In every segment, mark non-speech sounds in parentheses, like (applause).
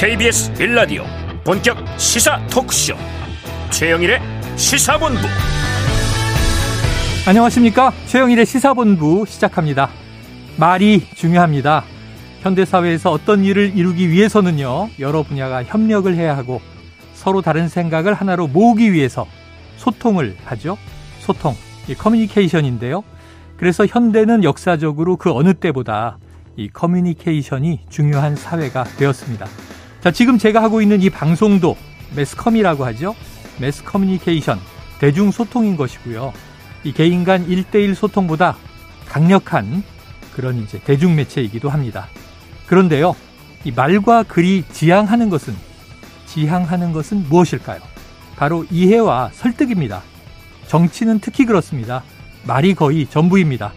KBS 1라디오 본격 시사 토크쇼. 최영일의 시사본부. 안녕하십니까? 최영일의 시사본부 시작합니다. 말이 중요합니다. 현대사회에서 어떤 일을 이루기 위해서는요 여러 분야가 협력을 해야 하고 서로 다른 생각을 하나로 모으기 위해서 소통을 하죠. 소통 이 커뮤니케이션인데요. 그래서 현대는 역사적으로 그 어느 때보다 이 커뮤니케이션이 중요한 사회가 되었습니다. 자, 지금 제가 하고 있는 이 방송도 매스컴이라고 하죠. 매스 커뮤니케이션, 대중 소통인 것이고요. 이 개인 간 1대1 소통보다 강력한 그런 이제 대중 매체이기도 합니다. 그런데요, 이 말과 글이 지향하는 것은, 지향하는 것은 무엇일까요? 바로 이해와 설득입니다. 정치는 특히 그렇습니다. 말이 거의 전부입니다.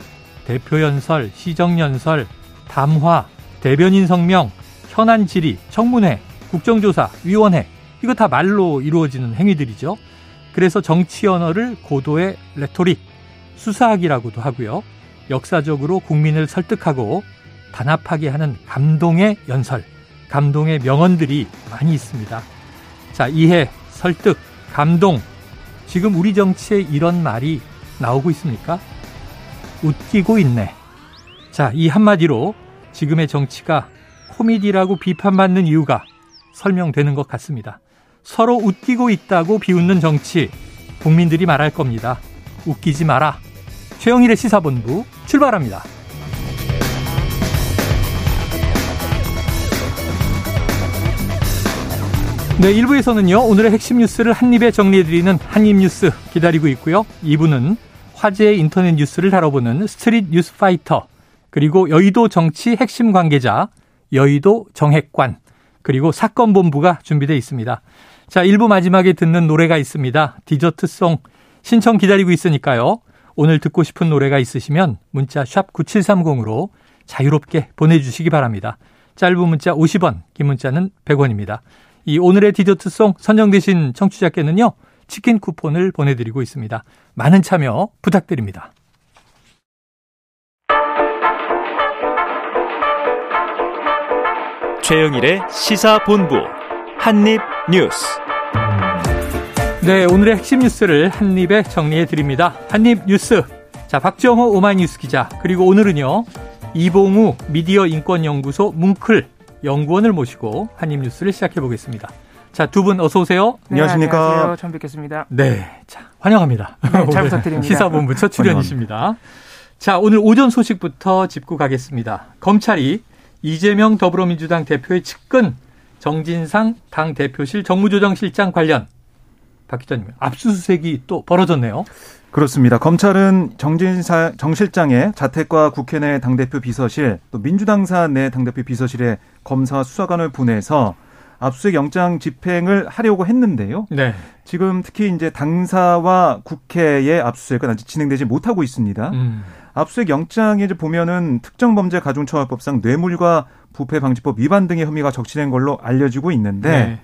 대표 연설, 시정 연설, 담화, 대변인 성명, 현안 질의, 청문회, 국정조사, 위원회 이거 다 말로 이루어지는 행위들이죠. 그래서 정치 언어를 고도의 레토릭, 수사학이라고도 하고요. 역사적으로 국민을 설득하고 단합하게 하는 감동의 연설, 감동의 명언들이 많이 있습니다. 자, 이해, 설득, 감동. 지금 우리 정치에 이런 말이 나오고 있습니까? 웃기고 있네. 자, 이 한마디로 지금의 정치가 코미디라고 비판받는 이유가 설명되는 것 같습니다. 서로 웃기고 있다고 비웃는 정치, 국민들이 말할 겁니다. 웃기지 마라. 최영일의 시사본부 출발합니다. 네, 1부에서는요, 오늘의 핵심 뉴스를 한입에 정리해드리는 한입뉴스 기다리고 있고요. 2부는 화제의 인터넷 뉴스를 다뤄보는 스트릿 뉴스 파이터, 그리고 여의도 정치 핵심 관계자, 여의도 정핵관, 그리고 사건 본부가 준비되어 있습니다. 자, 1부 마지막에 듣는 노래가 있습니다. 디저트송 신청 기다리고 있으니까요. 오늘 듣고 싶은 노래가 있으시면 문자 샵 9730으로 자유롭게 보내주시기 바랍니다. 짧은 문자 50원, 긴 문자는 100원입니다. 이 오늘의 디저트송 선정되신 청취자께는요. 치킨 쿠폰을 보내드리고 있습니다. 많은 참여 부탁드립니다. 최영일의 시사본부 한입뉴스 네, 오늘의 핵심 뉴스를 한입에 정리해 드립니다. 한입뉴스. 자, 박정호 오마이뉴스 기자 그리고 오늘은요. 이봉우 미디어 인권연구소 뭉클 연구원을 모시고 한입뉴스를 시작해 보겠습니다. 자, 두 분 어서 오세요. 네, 안녕하십니까. 안녕하세요. 처음 뵙겠습니다. 네. 자, 환영합니다. 네, 잘 (laughs) 부탁드립니다. 시사본부 첫 출연이십니다. 자, 오늘 오전 소식부터 짚고 가겠습니다. 검찰이 이재명 더불어민주당 대표의 측근 정진상 당 대표실 정무조정실장 관련 박 기자님 압수수색이 또 벌어졌네요. 그렇습니다. 검찰은 정진사 정 실장의 자택과 국회 내 당대표 비서실 또 민주당 사 내 당대표 비서실에 검사 수사관을 보내서 압수수색 영장 집행을 하려고 했는데요. 네. 지금 특히 이제 당사와 국회의 압수수색은 아직 진행되지 못하고 있습니다. 음. 압수수색 영장에 이제 보면은 특정 범죄 가중처벌법상 뇌물과 부패방지법 위반 등의 혐의가 적시된 걸로 알려지고 있는데 네.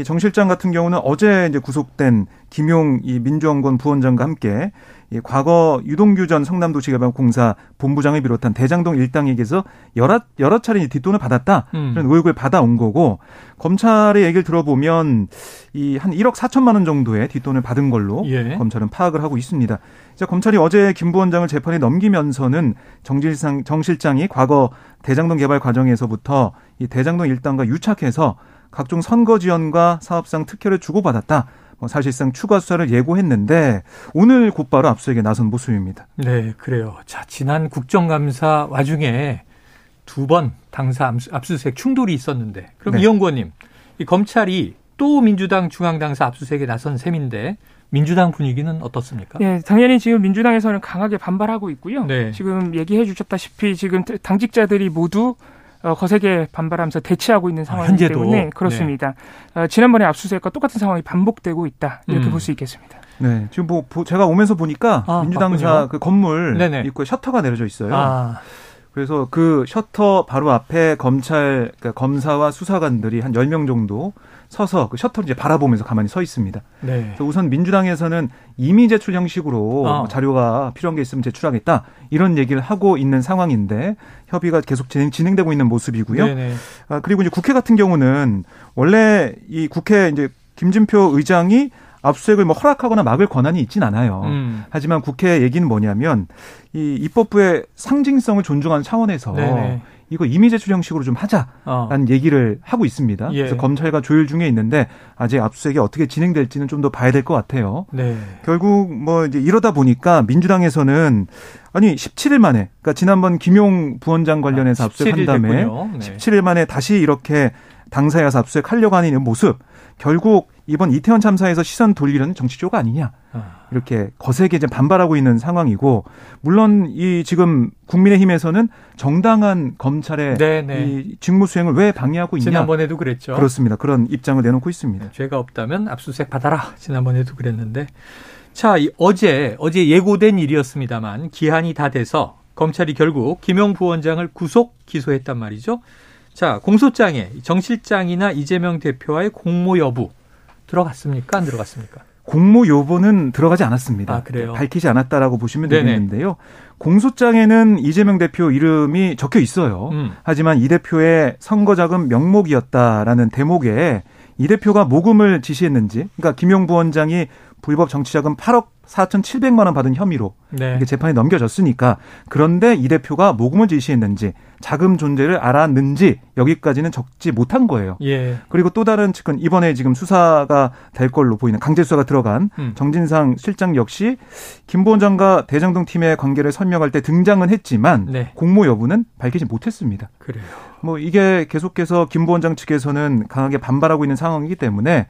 이정 실장 같은 경우는 어제 이제 구속된 김용 이 민주원권 부원장과 함께 이 과거 유동규 전 성남도시개발공사 본부장을 비롯한 대장동 일당에게서 여러 여러 차례 뒷돈을 받았다 음. 그런 의혹을 받아온 거고 검찰의 얘기를 들어보면 이 한 1억 4천만 원 정도의 뒷돈을 받은 걸로 예. 검찰은 파악을 하고 있습니다. 자, 검찰이 어제 김 부원장을 재판에 넘기면서는 정실상 정 실장이 과거 대장동 개발 과정에서부터 이 대장동 일당과 유착해서 각종 선거 지원과 사업상 특혜를 주고받았다. 뭐 사실상 추가 수사를 예고했는데 오늘 곧바로 압수수색에 나선 모습입니다. 네, 그래요. 자, 지난 국정감사 와중에 두 번 당사 압수수색 충돌이 있었는데 그럼 네. 이영구원님, 이 검찰이 또 민주당 중앙당사 압수수색에 나선 셈인데 민주당 분위기는 어떻습니까? 네, 당연히 지금 민주당에서는 강하게 반발하고 있고요. 네. 지금 얘기해 주셨다시피 지금 당직자들이 모두 어, 거세게 반발하면서 대치하고 있는 아, 상황이기 아, 때문에 그렇습니다. 네. 어, 지난번에 압수수색과 똑같은 상황이 반복되고 있다 이렇게 음. 볼수 있겠습니다. 네, 지금 뭐 제가 오면서 보니까 아, 민주당사 그 건물 네네. 입구에 셔터가 내려져 있어요. 아. 그래서 그 셔터 바로 앞에 검찰 그러니까 검사와 수사관들이 한열명 정도 서서 그 셔터를 이제 바라보면서 가만히 서 있습니다. 네. 그래서 우선 민주당에서는 이미 제출 형식으로 어. 자료가 필요한 게 있으면 제출하겠다 이런 얘기를 하고 있는 상황인데 협의가 계속 진행, 진행 되고 있는 모습이고요. 네네. 아, 그리고 이제 국회 같은 경우는 원래 이 국회 이제 김진표 의장이 압수수색을 뭐 허락하거나 막을 권한이 있진 않아요. 음. 하지만 국회 얘기는 뭐냐면 이 입법부의 상징성을 존중하는 차원에서 네네. 이거 이미 제출 형식으로 좀 하자라는 어. 얘기를 하고 있습니다. 예. 그래서 검찰과 조율 중에 있는데 아직 압수수색이 어떻게 진행될지는 좀 더 봐야 될 것 같아요. 네. 결국 뭐 이제 이러다 보니까 민주당에서는 아니 17일 만에 그러니까 지난번 김용 부원장 관련해서 아, 압수수색한 다음에 네. 17일 만에 다시 이렇게 당사에 가서 압수수색하려고 하는 모습 결국 이번 이태원 참사에서 시선 돌리려는 정치조가 아니냐 아. 이렇게 거세게 이제 반발하고 있는 상황이고 물론 이 지금 국민의힘에서는 정당한 검찰의 네네. 네. 이 직무 수행을 왜 방해하고 있냐 지난번에도 그랬죠 그렇습니다 그런 입장을 내놓고 있습니다 죄가 없다면 압수수색 받아라 지난번에도 그랬는데 자 어제 어제 예고된 일이었습니다만 기한이 다 돼서 검찰이 결국 김용 부원장을 구속 기소했단 말이죠. 자, 공소장에 정 실장이나 이재명 대표와의 공모 여부 들어갔습니까? 안 들어갔습니까? 공모 요보는 들어가지 않았습니다. 아, 그래요? 밝히지 않았다라고 보시면 네네. 되겠는데요. 공소장에는 이재명 대표 이름이 적혀 있어요. 음. 하지만 이 대표의 선거자금 명목이었다라는 대목에 이 대표가 모금을 지시했는지, 그러니까 김용 부원장이 불법 정치자금 8억 4,700만 원 받은 혐의로 네. 이게 재판에 넘겨졌으니까 그런데 이 대표가 모금을 지시했는지 자금 존재를 알았는지 여기까지는 적지 못한 거예요. 예. 그리고 또 다른 측은 이번에 지금 수사가 될 걸로 보이는 강제 수사가 들어간 음. 정진상 실장 역시 김 부원장과 대장동 팀의 관계를 설명할 때 등장은 했지만 네. 공모 여부는 밝히지 못했습니다. 그래요. 뭐 이게 계속해서 김 부원장 측에서는 강하게 반발하고 있는 상황이기 때문에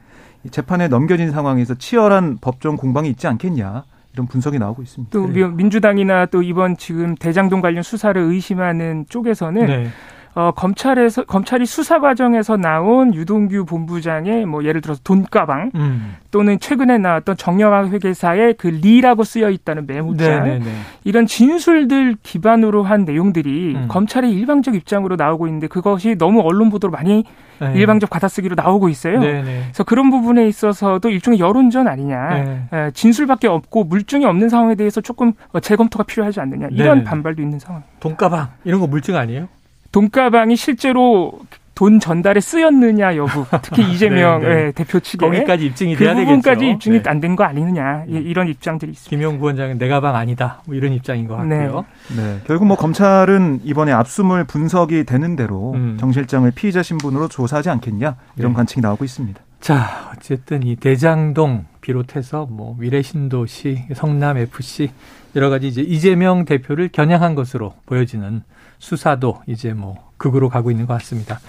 재판에 넘겨진 상황에서 치열한 법정 공방이 있지 않겠냐. 이런 분석이 나오고 있습니다. 또 그래요. 민주당이나 또 이번 지금 대장동 관련 수사를 의심하는 쪽에서는 네. 어, 검찰에서 검찰이 수사 과정에서 나온 유동규 본부장의 뭐 예를 들어서 돈가방 음. 또는 최근에 나왔던 정영학 회계사의 그 리라고 쓰여 있다는 메모장 네네네. 이런 진술들 기반으로 한 내용들이 음. 검찰의 일방적 입장으로 나오고 있는데 그것이 너무 언론 보도로 많이 네. 일방적 받아쓰기로 나오고 있어요. 네네. 그래서 그런 부분에 있어서도 일종의 여론전 아니냐, 네. 진술밖에 없고 물증이 없는 상황에 대해서 조금 재검토가 필요하지 않느냐 이런 네네. 반발도 있는 상황. 돈가방 이런 거 물증 아니에요? 돈가방이 실제로 돈 전달에 쓰였느냐 여부 특히 (laughs) 이재명 네, 네. 예, 대표 측에 거기까지 입증이 그 돼야 되겠죠. 부분까지 입증이 네. 안된 거 아니느냐 이런 입장들이 있습니다. 김용 부원장은 내 가방 아니다 뭐 이런 입장인 것 같고요. 네. 네. 결국 뭐 검찰은 이번에 압수물 분석이 되는 대로 음. 정 실장을 피의자 신분으로 조사하지 않겠냐 이런 네. 관측이 나오고 있습니다. 자 어쨌든 이 대장동 비롯해서 뭐 미래신도시, 성남 FC 여러 가지 이제 이재명 대표를 겨냥한 것으로 보여지는 수사도 이제 뭐 극으로 가고 있는 것 같습니다.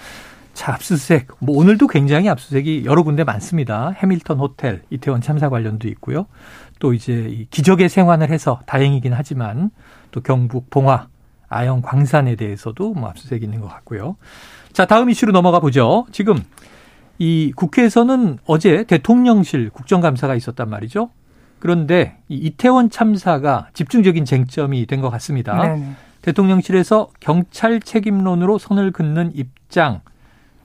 자, 압수수색. 뭐 오늘도 굉장히 압수수색이 여러 군데 많습니다. 해밀턴 호텔, 이태원 참사 관련도 있고요. 또 이제 이 기적의 생환을 해서 다행이긴 하지만 또 경북 봉화, 아영 광산에 대해서도 뭐 압수수색이 있는 것 같고요. 자, 다음 이슈로 넘어가 보죠. 지금 이 국회에서는 어제 대통령실 국정감사가 있었단 말이죠. 그런데 이 이태원 참사가 집중적인 쟁점이 된 것 같습니다. 네네. 대통령실에서 경찰 책임론으로 선을 긋는 입장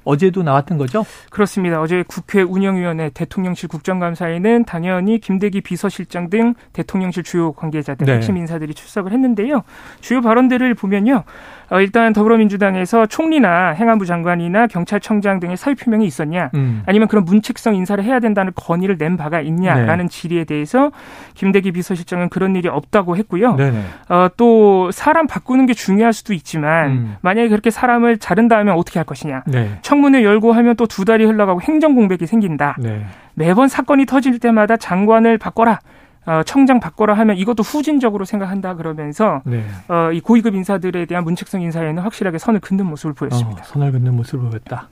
어제도 나왔던 거죠? 그렇습니다. 어제 국회 운영위원회 대통령실 국정감사에는 당연히 김대기 비서실장 등 대통령실 주요 관계자들 네. 핵심 인사들이 출석을 했는데요. 주요 발언들을 보면요. 어, 일단 더불어민주당에서 총리나 행안부 장관이나 경찰청장 등의 사의 표명이 있었냐, 음. 아니면 그런 문책성 인사를 해야 된다는 건의를 낸 바가 있냐라는 네. 질의에 대해서 김대기 비서실장은 그런 일이 없다고 했고요. 어, 또 사람 바꾸는 게 중요할 수도 있지만 음. 만약에 그렇게 사람을 자른다 하면 어떻게 할 것이냐. 네. 청문회 열고 하면 또 두 달이 흘러가고 행정 공백이 생긴다. 네. 매번 사건이 터질 때마다 장관을 바꿔라. 어, 청장 바꿔라 하면 이것도 후진적으로 생각한다 그러면서 네. 어, 이 고위급 인사들에 대한 문책성 인사에는 확실하게 선을 긋는 모습을 보였습니다. 어, 선을 긋는 모습을 보였다.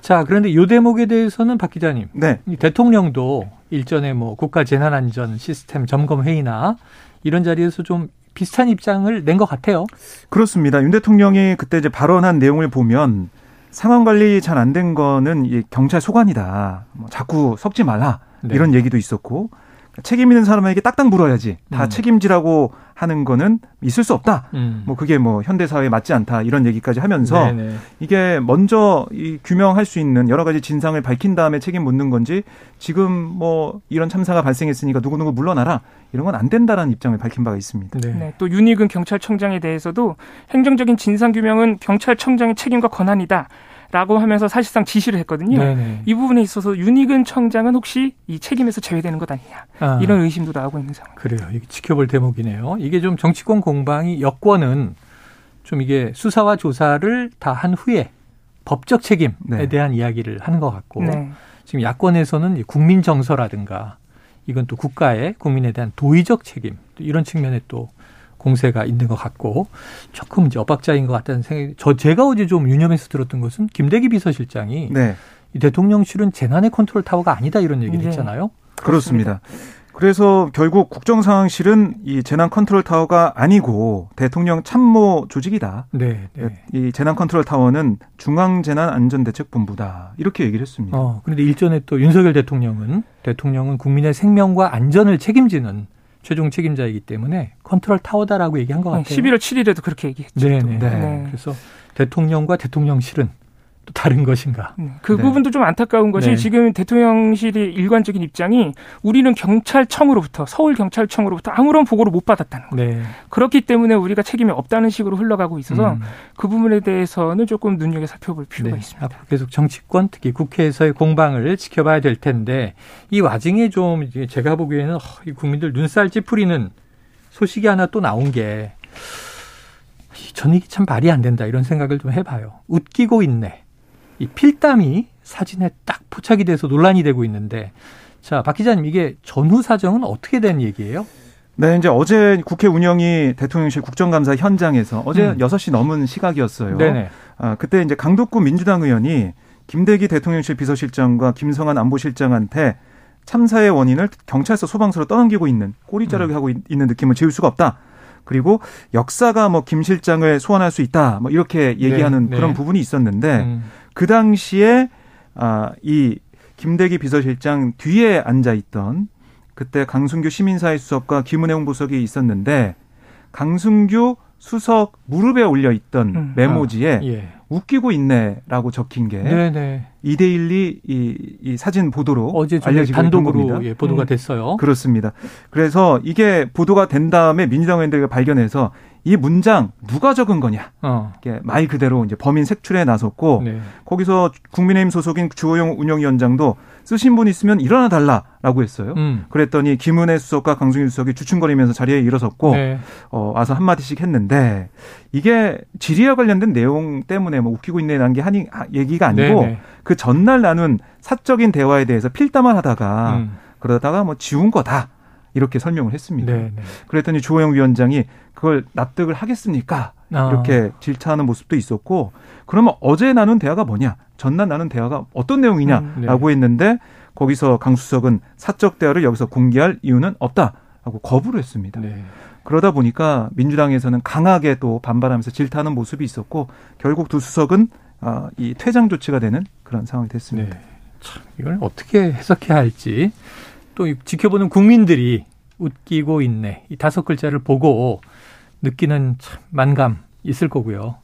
자, 그런데 이 대목에 대해서는 박 기자님, 네. 대통령도 일전에 뭐 국가 재난안전 시스템 점검 회의나 이런 자리에서 좀 비슷한 입장을 낸 것 같아요. 그렇습니다. 윤 대통령이 그때 이제 발언한 내용을 보면 상황 관리 잘 안 된 거는 이 경찰 소관이다. 뭐 자꾸 섞지 말라. 네. 이런 얘기도 있었고 책임 있는 사람에게 딱딱 물어야지 다 음. 책임지라고 하는 거는 있을 수 없다. 음. 뭐 그게 뭐 현대 사회에 맞지 않다 이런 얘기까지 하면서 네네. 이게 먼저 이 규명할 수 있는 여러 가지 진상을 밝힌 다음에 책임 묻는 건지 지금 뭐 이런 참사가 발생했으니까 누구누구 물러나라 이런 건 안 된다라는 입장을 밝힌 바가 있습니다. 네. 네. 또 윤희근 경찰청장에 대해서도 행정적인 진상 규명은 경찰청장의 책임과 권한이다. 라고 하면서 사실상 지시를 했거든요. 네네. 이 부분에 있어서 윤희근 청장은 혹시 이 책임에서 제외되는 것 아니냐 아, 이런 의심도 나오고 있는 상황. 그래요. 이게 지켜볼 대목이네요. 이게 좀 정치권 공방이 여권은 좀 이게 수사와 조사를 다 한 후에 법적 책임에 네. 대한 이야기를 하는 것 같고 네. 지금 야권에서는 국민 정서라든가 이건 또 국가의 국민에 대한 도의적 책임 이런 측면에 또 공세가 있는 것 같고 조금 이제 엇박자인 것 같다는 생각이 저 제가 어제 좀 유념해서 들었던 것은 김대기 비서실장이 네. 이 대통령실은 재난의 컨트롤 타워가 아니다 이런 얘기를 네. 했잖아요. 그렇습니다. 그래서 결국 국정상황실은 이 재난 컨트롤 타워가 아니고 대통령 참모 조직이다. 네, 네. 이 재난 컨트롤 타워는 중앙 재난 안전 대책 본부다. 이렇게 얘기를 했습니다. 어, 그런데 일전에 또 윤석열 대통령은 대통령은 국민의 생명과 안전을 책임지는 최종 책임자이기 때문에 컨트롤 타워다라고 얘기한 것 같아요. 11월 7일에도 그렇게 얘기했죠. 네네. 네. 네. 그래서 대통령과 대통령실은 또 다른 것인가. 네. 그 네. 부분도 좀 안타까운 것이 네. 지금 대통령실의 일관적인 입장이 우리는 경찰청으로부터 서울 경찰청으로부터 아무런 보고를 못 받았다는 거예요. 네. 그렇기 때문에 우리가 책임이 없다는 식으로 흘러가고 있어서 음. 그 부분에 대해서는 조금 눈여겨 살펴볼 필요가 네. 있습니다. 앞으로 계속 정치권 특히 국회에서의 공방을 지켜봐야 될 텐데 이 와중에 좀 제가 보기에는 국민들 눈살 찌푸리는 소식이 하나 또 나온 게 저는 이게 참 말이 안 된다 이런 생각을 좀 해봐요. 웃기고 있네. 이 필담이 사진에 딱 포착이 돼서 논란이 되고 있는데 자, 박 기자님 이게 전후 사정은 어떻게 된 얘기예요? 네, 이제 어제 국회 운영이 대통령실 국정감사 현장에서 어제 음. 6시 넘은 시각이었어요. 네네. 아, 그때 이제 강덕구 민주당 의원이 김대기 대통령실 비서실장과 김성한 안보실장한테 참사의 원인을 경찰서 소방서로 떠넘기고 있는 꼬리 자르기 음. 하고 있는 느낌을 지울 수가 없다. 그리고 역사가 뭐 김 실장을 소환할 수 있다. 뭐 이렇게 얘기하는 네, 그런 네. 부분이 있었는데 음. 그 당시에 아, 이 김대기 비서실장 뒤에 앉아 있던 그때 강순규 시민사회 수석과 김은혜 홍보석이 있었는데 강순규 수석 무릎에 올려 있던 음. 메모지에 아, 예. 웃기고 있네라고 적힌 게 네네. 이데일리 이, 이 사진 보도로 어제 알려지고 단독으로 예, 보도가 음. 됐어요. 그렇습니다. 그래서 이게 보도가 된 다음에 민주당 의원들이 발견해서 이 문장 누가 적은 거냐. 어. 말 그대로 이제 범인 색출에 나섰고 네. 거기서 국민의힘 소속인 주호영 운영위원장도 쓰신 분 있으면 일어나 달라라고 했어요. 음. 그랬더니 김은혜 수석과 강승일 수석이 주춤거리면서 자리에 일어섰고 네. 어, 와서 한 마디씩 했는데 이게 질의와 관련된 내용 때문에 뭐 웃기고 있네라는 게 하니 얘기가 아니고 네, 네. 그 전날 나눈 사적인 대화에 대해서 필담을 하다가 음. 그러다가 뭐 지운 거다. 이렇게 설명을 했습니다. 네, 네. 그랬더니 주호영 위원장이 그걸 납득을 하겠습니까? 아. 이렇게 질타하는 모습도 있었고 그러면 어제 나눈 대화가 뭐냐? 전날 나눈 대화가 어떤 내용이냐라고 음, 네. 했는데 거기서 강수석은 사적 대화를 여기서 공개할 이유는 없다라고 거부를 했습니다. 네. 그러다 보니까 민주당에서는 강하게 또 반발하면서 질타하는 모습이 있었고 결국 두 수석은 아, 이 퇴장 조치가 되는 그런 상황이 됐습니다. 네. 참 이걸 어떻게 해석해야 할지 또 지켜보는 국민들이 웃기고 있네. 이 다섯 글자를 보고 느끼는 참 만감 있을 거고요.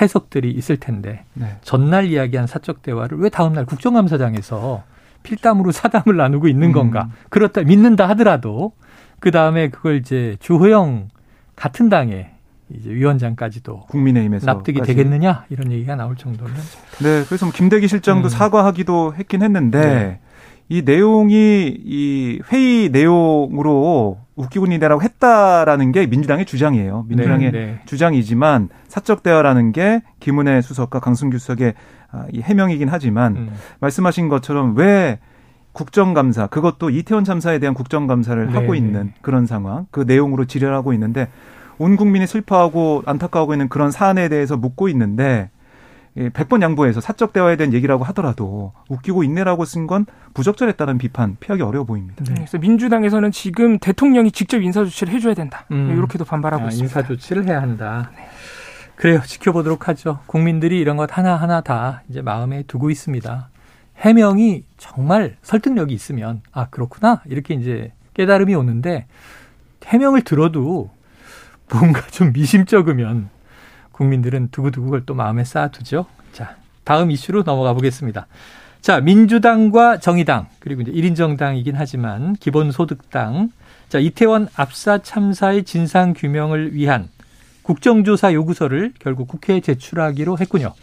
해석들이 있을 텐데 네. 전날 이야기한 사적 대화를 왜 다음날 국정감사장에서 필담으로 사담을 나누고 있는 건가? 음. 그렇다 믿는다 하더라도 그 다음에 그걸 이제 주호영 같은 당의 이제 위원장까지도 국민의힘에서 납득이 되겠느냐 이런 얘기가 나올 정도는 네 그래서 뭐 김대기 실장도 음. 사과하기도 했긴 했는데 네. 이 내용이 이 회의 내용으로 웃기군이다라고 했다라는 게 민주당의 주장이에요. 민주당의 네, 네. 주장이지만 사적 대화라는 게 김은혜 수석과 강승규 수석의 아, 이 해명이긴 하지만 음. 말씀하신 것처럼 왜 국정감사 그것도 이태원 참사에 대한 국정감사를 네, 하고 네. 있는 그런 상황 그 내용으로 질의하고 있는데 온 국민이 슬퍼하고 안타까워하고 있는 그런 사안에 대해서 묻고 있는데 100번 양보해서 사적 대화에 대한 얘기라고 하더라도 웃기고 있네라고 쓴 건 부적절했다는 비판 피하기 어려워 보입니다. 네. 그래서 민주당에서는 지금 대통령이 직접 인사 조치를 해줘야 된다. 음. 이렇게도 반발하고 아, 있습니다. 인사 조치를 해야 한다. 네. 그래요. 지켜보도록 하죠. 국민들이 이런 것 하나하나 다 이제 마음에 두고 있습니다. 해명이 정말 설득력이 있으면 아 그렇구나 이렇게 이제 깨달음이 오는데 해명을 들어도 뭔가 좀 미심쩍으면 국민들은 두고두고 그걸 또 마음에 쌓아두죠. 자, 다음 이슈로 넘어가 보겠습니다. 자, 민주당과 정의당, 그리고 이제 1인 정당이긴 하지만 기본소득당. 자, 이태원 압사 참사의 진상 규명을 위한 국정조사 요구서를 결국 국회에 제출하기로 했군요.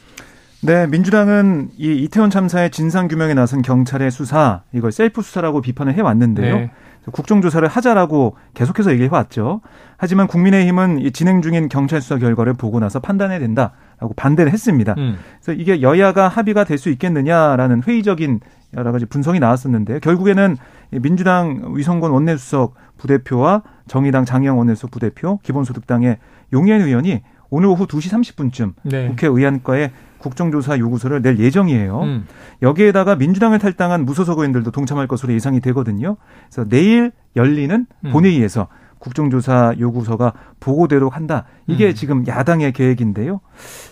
네, 민주당은 이 이태원 참사의 진상 규명에 나선 경찰의 수사 이걸 셀프 수사라고 비판을 해 왔는데요. 네. 국정조사를 하자라고 계속해서 얘기해 왔죠. 하지만 국민의힘은 이 진행 중인 경찰 수사 결과를 보고 나서 판단해야 된다라고 반대를 했습니다. 음. 그래서 이게 여야가 합의가 될 수 있겠느냐라는 회의적인 여러 가지 분석이 나왔었는데 결국에는 민주당 위성권 원내수석 부대표와 정의당 장영 원내수석 부대표, 기본소득당의 용현 의원이 오늘 오후 2시 30분쯤 네. 국회 의안과에 국정조사 요구서를 낼 예정이에요. 음. 여기에다가 민주당을 탈당한 무소속 의원들도 동참할 것으로 예상이 되거든요. 그래서 내일 열리는 음. 본회의에서 국정조사 요구서가 보고대로 한다. 이게 음. 지금 야당의 계획인데요.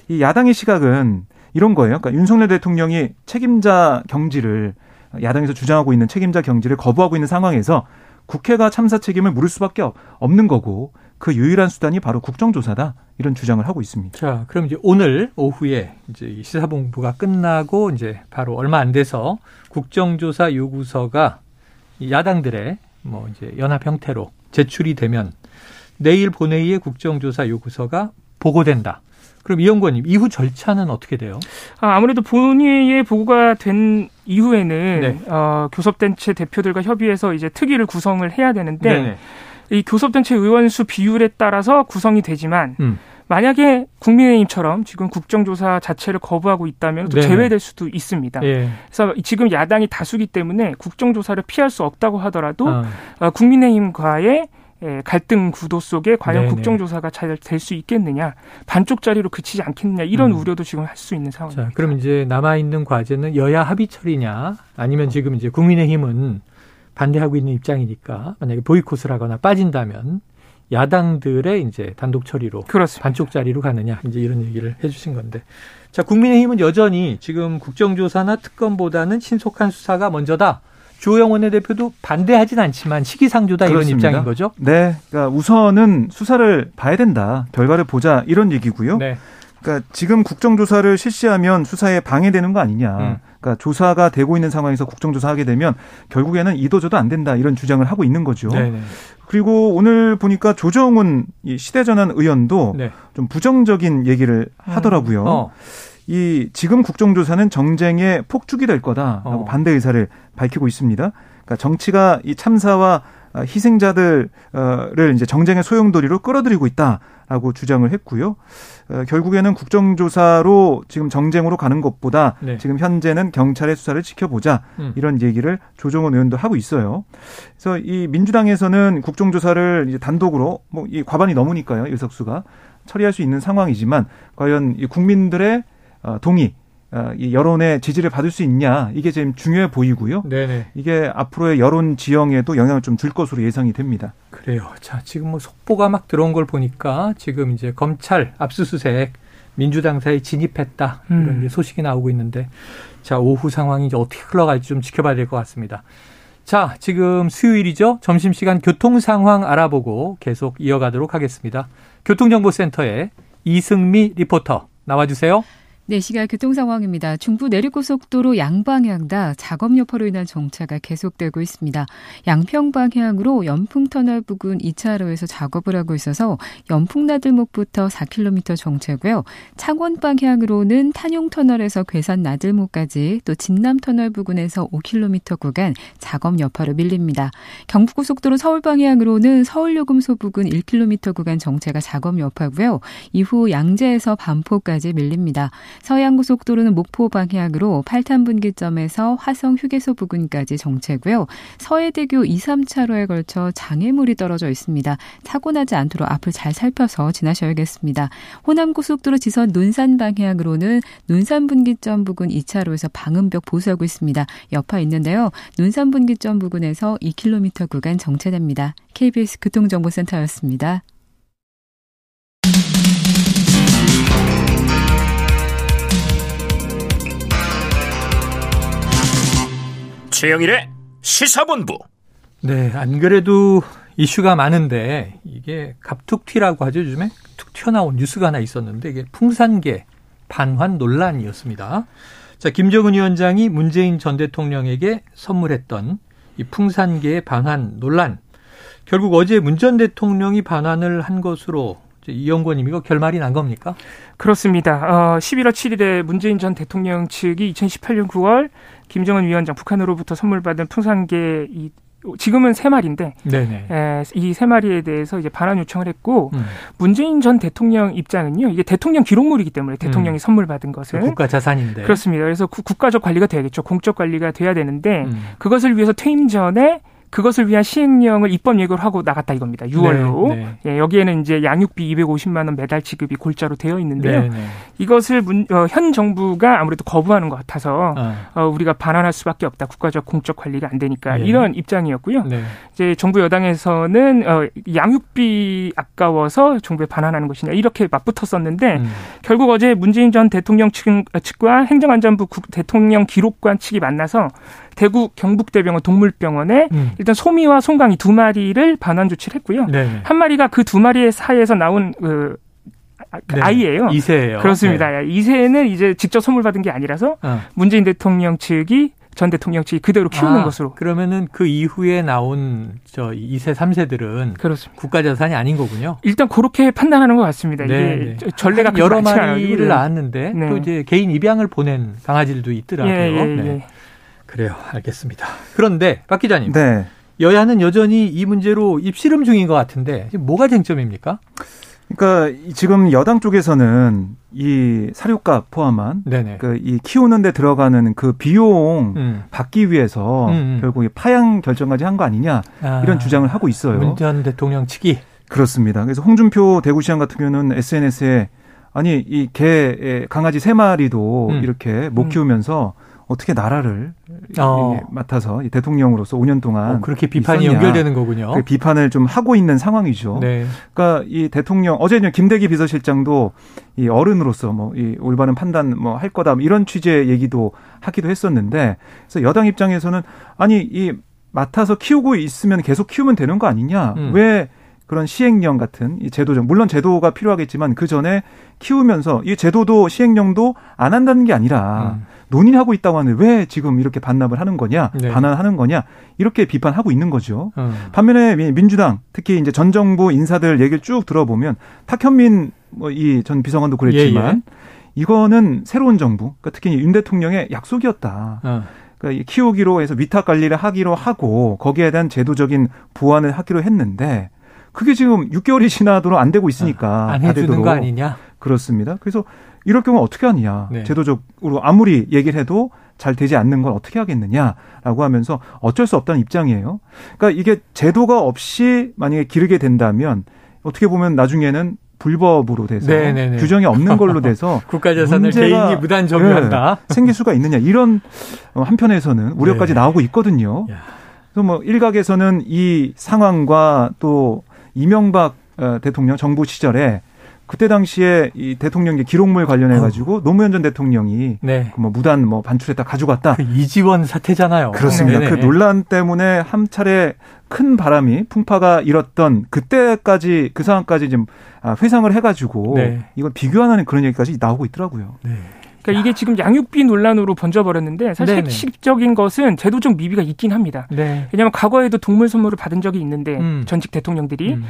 이 야당의 시각은 이런 거예요. 그러니까 윤석열 대통령이 책임자 경지를 야당에서 주장하고 있는 책임자 경지를 거부하고 있는 상황에서 국회가 참사 책임을 물을 수밖에 없는 거고 그 유일한 수단이 바로 국정조사다 이런 주장을 하고 있습니다. 자, 그럼 이제 오늘 오후에 이제 시사본부가 끝나고 이제 바로 얼마 안 돼서 국정조사 요구서가 야당들의 뭐 이제 연합 형태로 제출이 되면 내일 본회의에 국정조사 요구서가 보고된다. 그럼 이영권님 이후 절차는 어떻게 돼요? 아, 무래도 본회의에 보고가 된 이후에는 네. 어, 교섭단체 대표들과 협의해서 이제 특위를 구성을 해야 되는데 네네. 이 교섭단체 의원 수 비율에 따라서 구성이 되지만 음. 만약에 국민의힘처럼 지금 국정조사 자체를 거부하고 있다면 또 네. 제외될 수도 있습니다. 예. 그래서 지금 야당이 다수기 때문에 국정조사를 피할 수 없다고 하더라도 아. 어. 국민의힘과의 예, 갈등 구도 속에 과연 네네. 국정조사가 잘 될 수 있겠느냐 반쪽짜리로 그치지 않겠느냐 이런 음. 우려도 지금 할 수 있는 상황입니다. 자, 그럼 이제 남아 있는 과제는 여야 합의 처리냐 아니면 지금 이제 국민의힘은 반대하고 있는 입장이니까 만약에 보이콧을 하거나 빠진다면 야당들의 이제 단독 처리로 그렇습니다. 반쪽짜리로 가느냐 이제 이런 얘기를 해주신 건데 자 국민의힘은 여전히 지금 국정조사나 특검보다는 신속한 수사가 먼저다. 주호영 원내대표도 반대하진 않지만 시기상조다 이런 입장인 거죠? 네, 그러니까 우선은 수사를 봐야 된다, 결과를 보자 이런 얘기고요. 네. 그러니까 지금 국정조사를 실시하면 수사에 방해되는 거 아니냐. 음. 그러니까 조사가 되고 있는 상황에서 국정조사하게 되면 결국에는 이도저도 안 된다 이런 주장을 하고 있는 거죠. 네네. 그리고 오늘 보니까 조정훈 시대전환 의원도 네. 좀 부정적인 얘기를 음. 하더라고요. 어. 이 지금 국정조사는 정쟁의 폭죽이 될 거다라고 어. 반대 의사를 밝히고 있습니다. 그러니까 정치가 이 참사와 희생자들을 이제 정쟁의 소용돌이로 끌어들이고 있다라고 주장을 했고요. 어, 결국에는 국정조사로 지금 정쟁으로 가는 것보다 네. 지금 현재는 경찰의 수사를 지켜보자 음. 이런 얘기를 조정원 의원도 하고 있어요. 그래서 이 민주당에서는 국정조사를 이제 단독으로 뭐 이 과반이 넘으니까요 의석수가 처리할 수 있는 상황이지만 과연 이 국민들의 어, 동의 어, 이 여론의 지지를 받을 수 있냐 이게 지금 중요해 보이고요. 네네. 이게 앞으로의 여론 지형에도 영향을 좀 줄 것으로 예상이 됩니다. 그래요. 자 지금 뭐 속보가 막 들어온 걸 보니까 지금 이제 검찰 압수수색 민주당사에 진입했다 이런 음. 소식이 나오고 있는데 자 오후 상황이 이제 어떻게 흘러갈지 좀 지켜봐야 될 것 같습니다. 자 지금 수요일이죠. 점심시간 교통 상황 알아보고 계속 이어가도록 하겠습니다. 교통정보센터에 이승미 리포터 나와주세요. 네, 시각 교통 상황입니다. 중부 내륙고속도로 양방향 다 작업 여파로 인한 정차가 계속되고 있습니다. 양평 방향으로 연풍터널 부근 2차로에서 작업을 하고 있어서 연풍나들목부터 4km 정체고요. 창원 방향으로는 탄용터널에서 괴산 나들목까지 또 진남터널 부근에서 5km 구간 작업 여파로 밀립니다. 경부고속도로 서울 방향으로는 서울요금소 부근 1km 구간 정체가 작업 여파고요. 이후 양재에서 반포까지 밀립니다. 서양고속도로는 목포 방향으로 8탄 분기점에서 화성 휴게소 부근까지 정체고요. 서해대교 2, 3차로에 걸쳐 장애물이 떨어져 있습니다. 사고 나지 않도록 앞을 잘 살펴서 지나셔야겠습니다. 호남고속도로 지선 논산 방향으로는 논산 분기점 부근 2차로에서 방음벽 보수하고 있습니다. 여파 있는데요. 논산 분기점 부근에서 2km 구간 정체됩니다. KBS 교통정보센터였습니다. 최영일의 시사본부. 네, 안 그래도 이슈가 많은데 이게 갑툭튀라고 하죠 요즘에 툭 튀어나온 뉴스가 하나 있었는데 이게 풍산계 반환 논란이었습니다. 자, 김정은 위원장이 문재인 전 대통령에게 선물했던 이 풍산계의 반환 논란. 결국 어제 문 전 대통령이 반환을 한 것으로 이영권님 이거 결말이 난 겁니까? 그렇습니다. 어, 11월 7일에 문재인 전 대통령 측이 2018년 9월 김정은 위원장 북한으로부터 선물 받은 풍산계 이 지금은 세 마리인데 이 세 마리에 대해서 이제 반환 요청을 했고 음. 문재인 전 대통령 입장은요 이게 대통령 기록물이기 때문에 대통령이 음. 선물 받은 것을 국가 자산인데 그렇습니다. 그래서 구, 국가적 관리가 돼야겠죠. 공적 관리가 돼야 되는데 음. 그것을 위해서 퇴임 전에 그것을 위한 시행령을 입법 예고를 하고 나갔다 이겁니다. 6월로. 네, 네. 예, 여기에는 이제 양육비 250만 원 매달 지급이 골자로 되어 있는데요. 네, 네. 이것을 문, 어, 현 정부가 아무래도 거부하는 것 같아서 어. 어, 우리가 반환할 수밖에 없다. 국가적 공적 관리가 안 되니까 네. 이런 입장이었고요. 네. 이제 정부 여당에서는 어, 양육비 아까워서 정부에 반환하는 것이냐 이렇게 맞붙었었는데 음. 결국 어제 문재인 전 대통령 측, 측과 행정안전부 대통령 기록관 측이 만나서 대구 경북대병원 동물병원에 음. 일단 소미와 송강이 두 마리를 반환 조치를 했고요. 네네. 한 마리가 그 두 마리의 사이에서 나온 그 네. 아이예요. 이세예요. 그렇습니다. 네. 이세는 이제 직접 선물 받은 게 아니라서 어. 문재인 대통령 측이 전 대통령 측이 그대로 키우는 아, 것으로. 그러면은 그 이후에 나온 저 2세, 3세들은 그렇습니다. 국가 자산이 아닌 거군요. 일단 그렇게 판단하는 것 같습니다. 네, 이게 네. 전례가 여러 마리를 낳았는데 네. 또 이제 개인 입양을 보낸 강아지들도 있더라고요. 예, 예, 네. 예. 그래요. 알겠습니다. 그런데 박 기자님. 네. 여야는 여전히 이 문제로 입씨름 중인 것 같은데 뭐가 쟁점입니까? 그러니까 지금 여당 쪽에서는 이 사료값 포함한 그 이 키우는데 들어가는 그 비용 음. 받기 위해서 음, 음. 결국 파양 결정까지 한 거 아니냐 아, 이런 주장을 하고 있어요. 문전 대통령 측이 그렇습니다. 그래서 홍준표 대구시장 같은 경우는 SNS에 아니 이 개 강아지 세 마리도 음. 이렇게 못 음. 키우면서 어떻게 나라를 어. 맡아서 대통령으로서 5년 동안 어, 그렇게 비판이 있었냐. 연결되는 거군요. 그 비판을 좀 하고 있는 상황이죠. 네. 그러니까 이 대통령 어제 김대기 비서실장도 이 어른으로서 뭐 이 올바른 판단 뭐 할 거다 뭐 이런 취지의 얘기도 하기도 했었는데 그래서 여당 입장에서는 아니 이 맡아서 키우고 있으면 계속 키우면 되는 거 아니냐? 음. 왜 그런 시행령 같은 이 제도적 물론 제도가 필요하겠지만 그 전에 키우면서 이 제도도 시행령도 안 한다는 게 아니라 음. 논의하고 있다고 하는데 왜 지금 이렇게 반납을 하는 거냐, 네. 반환하는 거냐 이렇게 비판하고 있는 거죠. 음. 반면에 민주당 특히 이제 전 정부 인사들 얘기를 쭉 들어보면 탁현민 뭐 이 전 비서관도 그랬지만 예, 예. 이거는 새로운 정부, 그러니까 특히 윤 대통령의 약속이었다. 어. 그러니까 키우기로 해서 위탁 관리를 하기로 하고 거기에 대한 제도적인 보완을 하기로 했는데 그게 지금 6개월이 지나도록 안 되고 있으니까 안 해주는 거 아니냐? 그렇습니다. 그래서 이럴 경우 어떻게 하느냐. 네. 제도적으로 아무리 얘기를 해도 잘 되지 않는 걸 어떻게 하겠느냐라고 하면서 어쩔 수 없다는 입장이에요. 그러니까 이게 제도가 없이 만약에 기르게 된다면 어떻게 보면 나중에는 불법으로 돼서 네네네. 네, 네. 규정이 없는 걸로 돼서 (laughs) 국가자산을 개인이 무단 점유한다 네, 생길 수가 있느냐 이런 어, 한편에서는 우려까지 네. 나오고 있거든요. 야. 그래서 뭐 일각에서는 이 상황과 또 이명박 어, 대통령 정부 시절에 그때 당시에 이 대통령의 기록물 관련해 가지고 어. 노무현 전 대통령이 네. 그 뭐 무단 뭐 반출했다 가져갔다. 그 이지원 사태잖아요. 그렇습니다. 네네. 그 논란 때문에 한 차례 큰 바람이 풍파가 일었던 그때까지 그 상황까지 좀 아, 회상을 해가지고 네. 이걸 비교하는 그런 얘기까지 나오고 있더라고요. 네. 그러니까 이게 지금 양육비 논란으로 번져버렸는데 사실 네네. 핵심적인 것은 제도적 미비가 있긴 합니다. 네. 왜냐하면 과거에도 동물 선물을 받은 적이 있는데 음. 전직 대통령들이 음.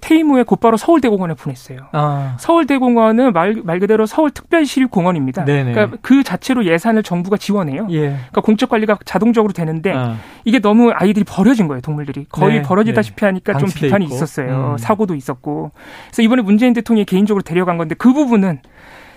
퇴임 후에 곧바로 서울대공원에 보냈어요. 아. 서울대공원은 말, 말 그대로 서울특별시립공원입니다. 그러니까 그 자체로 예산을 정부가 지원해요. 예. 그러니까 공적 관리가 자동적으로 되는데 아. 이게 너무 아이들이 버려진 거예요, 동물들이. 거의 네. 버려지다시피 네. 하니까 좀 비판이 있고. 있었어요. 음. 사고도 있었고. 그래서 이번에 문재인 대통령이 개인적으로 데려간 건데 그 부분은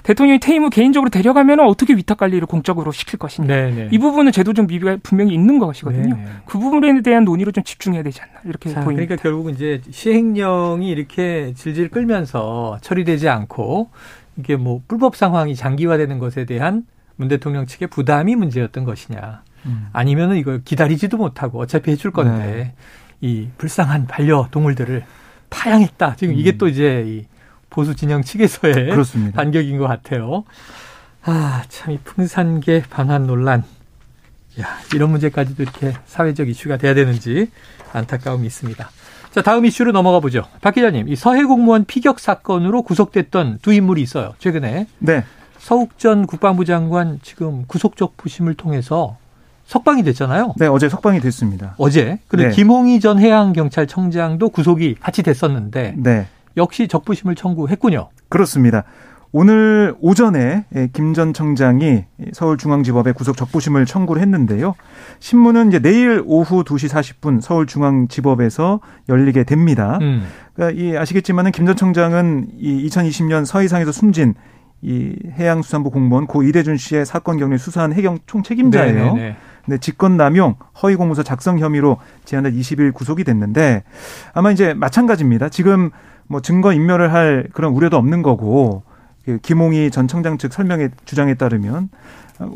대통령이 퇴임 후 개인적으로 데려가면 어떻게 위탁 관리를 공적으로 시킬 것이냐. 네네. 네. 이 부분은 제도적 미비가 분명히 있는 것이거든요. 네네. 네. 그 부분에 대한 논의로 좀 집중해야 되지 않나 이렇게 자, 보입니다. 그러니까 결국은 이제 시행령이 이렇게 질질 끌면서 처리되지 않고 이게 뭐 불법 상황이 장기화되는 것에 대한 문 대통령 측의 부담이 문제였던 것이냐. 음. 아니면은 이걸 기다리지도 못하고 어차피 해줄 건데 네. 이 불쌍한 반려 동물들을 파양했다. 지금 이게 음. 또 이제 이 보수 진영 측에서의 그렇습니다. 반격인 것 같아요. 아, 참 이 풍산계 반환 논란 야, 이런 문제까지도 이렇게 사회적 이슈가 돼야 되는지 안타까움이 있습니다. 자, 다음 이슈로 넘어가 보죠. 박 기자님, 이 서해 공무원 피격 사건으로 구속됐던 두 인물이 있어요. 최근에. 네. 서욱 전 국방부 장관 지금 구속적 부심을 통해서 석방이 됐잖아요. 네, 어제 석방이 됐습니다. 어제. 그리고 네. 김홍희 전 해양경찰청장도 구속이 같이 됐었는데 네. 역시 적부심을 청구했군요. 그렇습니다. 오늘 오전에 김 전 청장이 서울중앙지법에 구속 적부심을 청구를 했는데요. 신문은 이제 내일 오후 2시 40분 서울중앙지법에서 열리게 됩니다. 음. 그러니까 이 아시겠지만은 김 전 청장은 이 2020년 서해상에서 숨진 이 해양수산부 공무원 고 이대준 씨의 사건 경위 수사한 해경 총책임자예요. 네, 네. 네, 직권 남용, 허위 공문서 작성 혐의로 지난달 20일 구속이 됐는데 아마 이제 마찬가지입니다. 지금 뭐 증거 인멸을 할 그런 우려도 없는 거고 그 김홍희 전 청장 측 설명의 주장에 따르면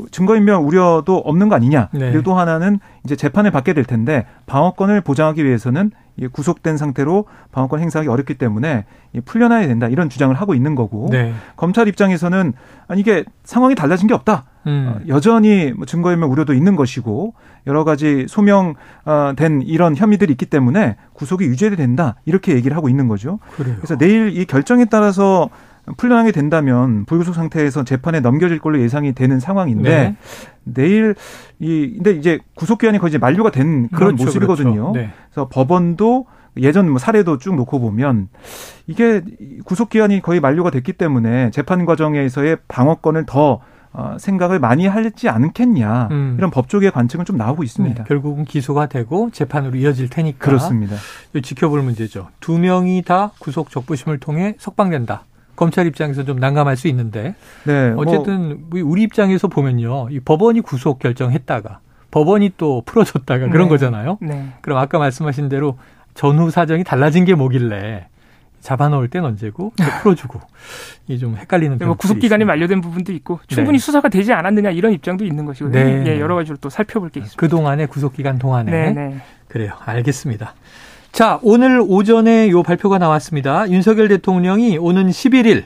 증거인멸 우려도 없는 거 아니냐. 네. 그리고 또 하나는 이제 재판을 받게 될 텐데 방어권을 보장하기 위해서는 구속된 상태로 방어권 행사하기 어렵기 때문에 풀려나야 된다 이런 주장을 하고 있는 거고 네. 검찰 입장에서는 아니 이게 상황이 달라진 게 없다. 음. 어, 여전히 뭐 증거인멸 우려도 있는 것이고 여러 가지 소명된 이런 혐의들이 있기 때문에 구속이 유죄가 된다 이렇게 얘기를 하고 있는 거죠. 그래요. 그래서 내일 이 결정에 따라서 풀려나게 된다면 불구속 상태에서 재판에 넘겨질 걸로 예상이 되는 상황인데 네. 내일 이 근데 이제 구속 기한이 거의 만료가 된 그런 그렇죠, 모습이거든요. 그렇죠. 네. 그래서 법원도 예전 뭐 사례도 쭉 놓고 보면 이게 구속 기한이 거의 만료가 됐기 때문에 재판 과정에서의 방어권을 더 어, 생각을 많이 하지 않겠냐 음. 이런 법조계의 관측은 좀 나오고 있습니다. 네, 결국은 기소가 되고 재판으로 이어질 테니까 그렇습니다. 지켜볼 문제죠. 두 명이 다 구속 적부심을 통해 석방된다. 검찰 입장에서 좀 난감할 수 있는데 네, 뭐 어쨌든 뭐 우리 입장에서 보면요, 이 법원이 구속 결정했다가 법원이 또 풀어줬다가 그런 네. 거잖아요. 네. 그럼 아까 말씀하신 대로 전후 사정이 달라진 게 뭐길래 잡아놓을 땐 언제고 풀어주고 이게 좀 헷갈리는 뭐 구속 기간이 만료된 부분도 있고 충분히 네. 수사가 되지 않았느냐 이런 입장도 있는 것이거든요. 네. 예, 여러 가지로 또 살펴볼 게 있습니다. 그 동안에 구속 기간 동안에 네, 네. 그래요. 알겠습니다. 자, 오늘 오전에 요 발표가 나왔습니다. 윤석열 대통령이 오는 11일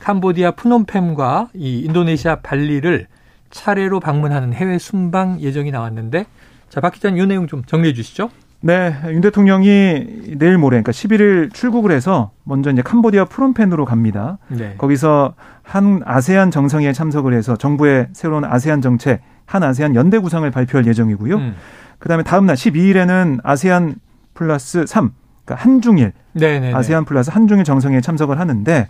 캄보디아 푸놈펜과 이 인도네시아 발리를 차례로 방문하는 해외 순방 예정이 나왔는데 자, 박 기자님 이 내용 좀 정리해 주시죠. 네, 윤 대통령이 내일 모레 그러니까 11일 출국을 해서 먼저 이제 캄보디아 프롬펜으로 갑니다. 네. 거기서 한 아세안 정상회에 참석을 해서 정부의 새로운 아세안 정책, 한 아세안 연대 구상을 발표할 예정이고요. 음. 그다음에 다음 날 12일에는 아세안 플러스 3, 그러니까 한중일 네네네. 아세안 플러스 한중일 정상회에 참석을 하는데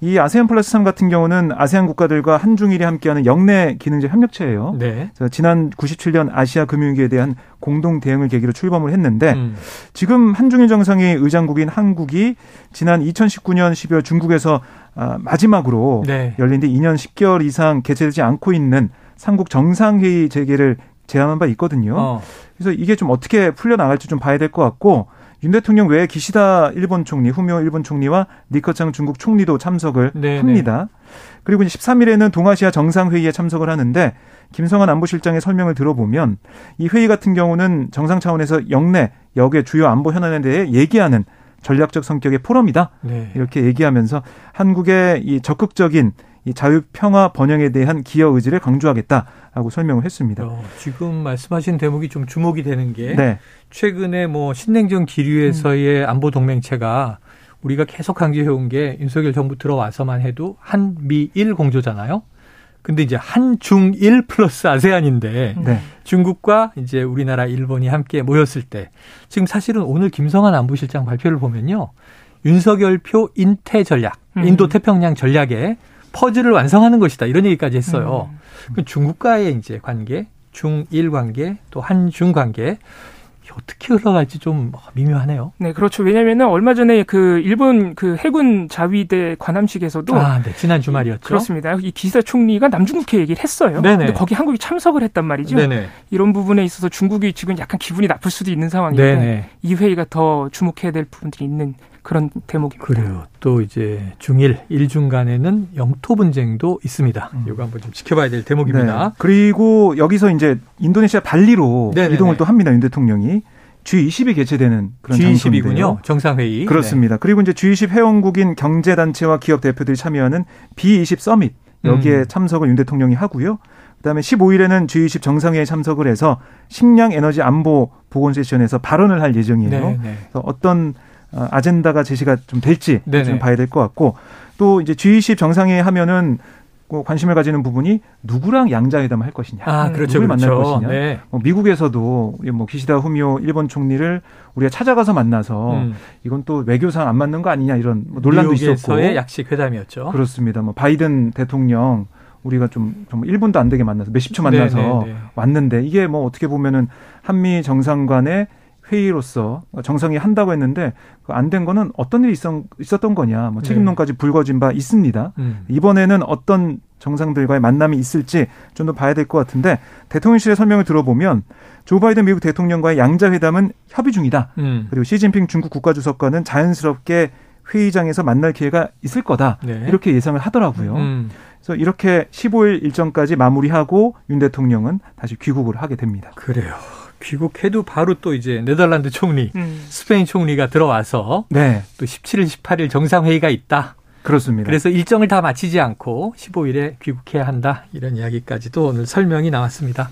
이 아세안 플러스 3 같은 경우는 아세안 국가들과 한중일이 함께하는 영내 기능적 협력체예요. 네. 지난 97년 아시아 금융위기에 대한 공동 대응을 계기로 출범을 했는데 음. 지금 한중일 정상회의 의장국인 한국이 지난 2019년 12월 중국에서 아, 마지막으로 네. 열린 뒤 2년 10개월 이상 개최되지 않고 있는 삼국 정상회의 재개를 제안한 바 있거든요. 어. 그래서 이게 좀 어떻게 풀려 나갈지 좀 봐야 될 것 같고 윤 대통령 외에 기시다 일본 총리, 후미오 일본 총리와 리커창 중국 총리도 참석을 네네. 네. 합니다. 그리고 이제 13일에는 동아시아 정상회의에 참석을 하는데 김성한 안보실장의 설명을 들어보면 이 회의 같은 경우는 정상 차원에서 영내 역의 주요 안보 현안에 대해 얘기하는 전략적 성격의 포럼이다. 네. 이렇게 얘기하면서 한국의 이 적극적인 이 자유 평화 번영에 대한 기여 의지를 강조하겠다라고 설명을 했습니다. 어, 지금 말씀하신 대목이 좀 주목이 되는 게 네. 최근에 뭐 신냉전 기류에서의 음. 안보 동맹체가 우리가 계속 강조해온 게 윤석열 정부 들어와서만 해도 한미일 공조잖아요. 근데 이제 한중일 플러스 아세안인데 네. 중국과 이제 우리나라 일본이 함께 모였을 때 지금 사실은 오늘 김성한 안보실장 발표를 보면요. 윤석열 표 인태 전략, 음. 인도 태평양 전략에 퍼즐을 완성하는 것이다. 이런 얘기까지 했어요. 음. 그 중국과의 이제 관계, 중일 관계, 또 한중 관계 어떻게 흘러갈지 좀 미묘하네요. 네, 그렇죠. 왜냐면은 얼마 전에 그 일본 그 해군 자위대 관함식에서도 아, 네. 지난 주말이었죠. 그렇습니다. 이 기사 총리가 남중국해 얘기를 했어요. 네네. 근데 거기 한국이 참석을 했단 말이죠. 네네. 이런 부분에 있어서 중국이 지금 약간 기분이 나쁠 수도 있는 상황인데 이 회의가 더 주목해야 될 부분들이 있는 그런 대목입니다. 그래요. 또 이제 중일 일중 간에는 영토 분쟁도 있습니다. 음. 이거 한번 좀 지켜봐야 될 대목입니다. 네. 그리고 여기서 이제 인도네시아 발리로 네네네. 이동을 또 합니다. 윤 대통령이. G20이 개최되는 그런 G20이군요. 정상회의. 그렇습니다. 네. 그리고 이제 G20 회원국인 경제 단체와 기업 대표들이 참여하는 B20 서밋 여기에 음. 참석을 윤 대통령이 하고요. 그다음에 15일에는 G20 정상회의에 참석을 해서 식량 에너지 안보 보건 세션에서 발언을 할 예정이에요. 네, 네. 그래서 어떤 어, 아젠다가 제시가 좀 될지 네, 좀 봐야 될 것 같고 또 이제 G20 정상회의 하면은 관심을 가지는 부분이 누구랑 양자회담을 할 것이냐, 아, 그렇죠, 누굴 그렇죠. 만날 것이냐. 네. 뭐 미국에서도 뭐 기시다 후미오 일본 총리를 우리가 찾아가서 만나서 음. 이건 또 외교상 안 맞는 거 아니냐 이런 뭐 논란도 있었고. 약식 회담이었죠. 그렇습니다. 뭐 바이든 대통령 우리가 좀 정말 1분도 안 되게 만나서 몇십 초 만나서 네네네. 네, 네. 왔는데 이게 뭐 어떻게 보면은 한미 정상 간의 회의로서 정상이 한다고 했는데 그 안된 거는 어떤 일이 있었, 있었 던 거냐 뭐 책임론까지 네. 불거진 바 있습니다. 음. 이번에는 어떤 정상들과의 만남이 있을지 좀 더 봐야 될 것 같은데 대통령실의 설명을 들어보면 조 바이든 미국 대통령과의 양자 회담은 협의 중이다. 음. 그리고 시진핑 중국 국가주석과는 자연스럽게 회의장에서 만날 기회가 있을 거다. 네. 이렇게 예상을 하더라고요. 음. 그래서 이렇게 15일 일정까지 마무리하고 윤 대통령은 다시 귀국을 하게 됩니다. 그래요. 귀국해도 바로 또 이제 네덜란드 총리, 음. 스페인 총리가 들어와서 네. 또 17일, 18일 정상회의가 있다. 그렇습니다. 그래서 일정을 다 마치지 않고 15일에 귀국해야 한다. 이런 이야기까지도 오늘 설명이 나왔습니다.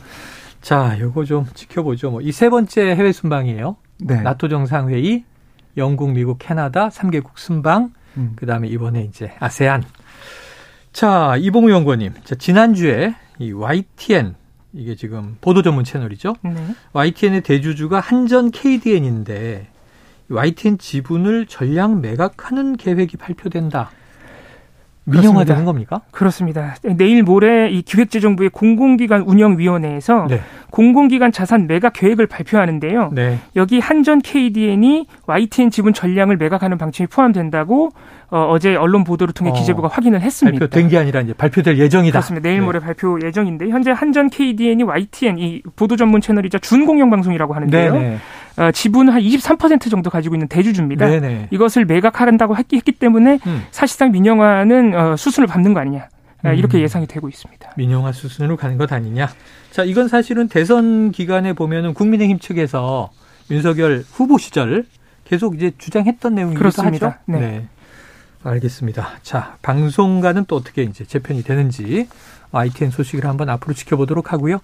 자, 요거 좀 지켜보죠. 뭐 이 세 번째 해외 순방이에요. 네. 나토 정상회의, 영국, 미국, 캐나다 3개국 순방, 음. 그다음에 이번에 이제 아세안. 자, 이봉우 연구원님. 자, 지난주에 이 YTN 이게 지금 보도 전문 채널이죠. 네. YTN의 대주주가 한전 KDN인데 YTN 지분을 전량 매각하는 계획이 발표된다. 민영화되는 겁니까? 그렇습니다. 내일 모레 이 기획재정부의 공공기관 운영위원회에서 네. 공공기관 자산 매각 계획을 발표하는데요. 네. 여기 한전 KDN이 YTN 지분 전량을 매각하는 방침이 포함된다고 어, 제 언론 보도를 통해 어, 기재부가 확인을 했습니다. 발표된 게 아니라 이제 발표될 예정이다. 그렇습니다. 내일 네. 모레 네. 발표 예정인데 현재 한전 KDN이 YTN 이 보도 전문 채널이자 준공영 방송이라고 하는데요. 어, 지분 한 23% 정도 가지고 있는 대주주입니다. 네네. 네. 이것을 매각하란다고 했기, 했기 때문에 음. 사실상 민영화는 어, 수순을 밟는 거 아니냐. 어, 음. 이렇게 예상이 되고 있습니다. 민영화 수순으로 가는 것 아니냐. 자, 이건 사실은 대선 기간에 보면은 국민의힘 측에서 윤석열 후보 시절 계속 이제 주장했던 내용이기도 그렇습니다. 하죠. 네. 네. 알겠습니다. 자, 방송과는 또 어떻게 이제 재편이 되는지 ITN 소식을 한번 앞으로 지켜보도록 하고요.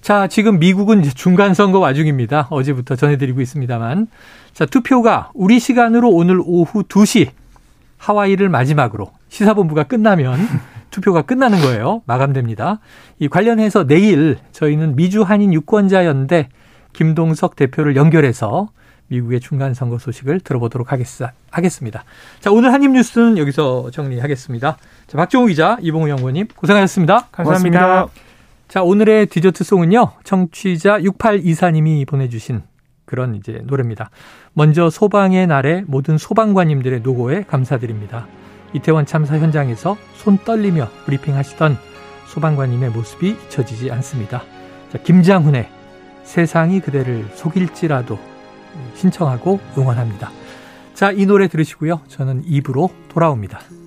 자, 지금 미국은 이제 중간 선거 와중입니다. 어제부터 전해드리고 있습니다만. 자, 투표가 우리 시간으로 오늘 오후 2시 하와이를 마지막으로 시사본부가 끝나면 (laughs) 투표가 끝나는 거예요. 마감됩니다. 이 관련해서 내일 저희는 미주 한인 유권자 연대 김동석 대표를 연결해서 미국의 중간 선거 소식을 들어보도록 하겠습니다. 자, 오늘 한입 뉴스는 여기서 정리하겠습니다. 자, 박종우 기자, 이봉우 연구원님 고생하셨습니다. 감사합니다. 고맙습니다. 자, 오늘의 디저트 송은요. 청취자 6824님이 보내주신 그런 이제 노래입니다. 먼저 소방의 날에 모든 소방관님들의 노고에 감사드립니다. 이태원 참사 현장에서 손 떨리며 브리핑하시던 소방관님의 모습이 잊혀지지 않습니다. 자, 김장훈의 세상이 그대를 속일지라도 신청하고 응원합니다. 자, 이 노래 들으시고요. 저는 입으로 돌아옵니다.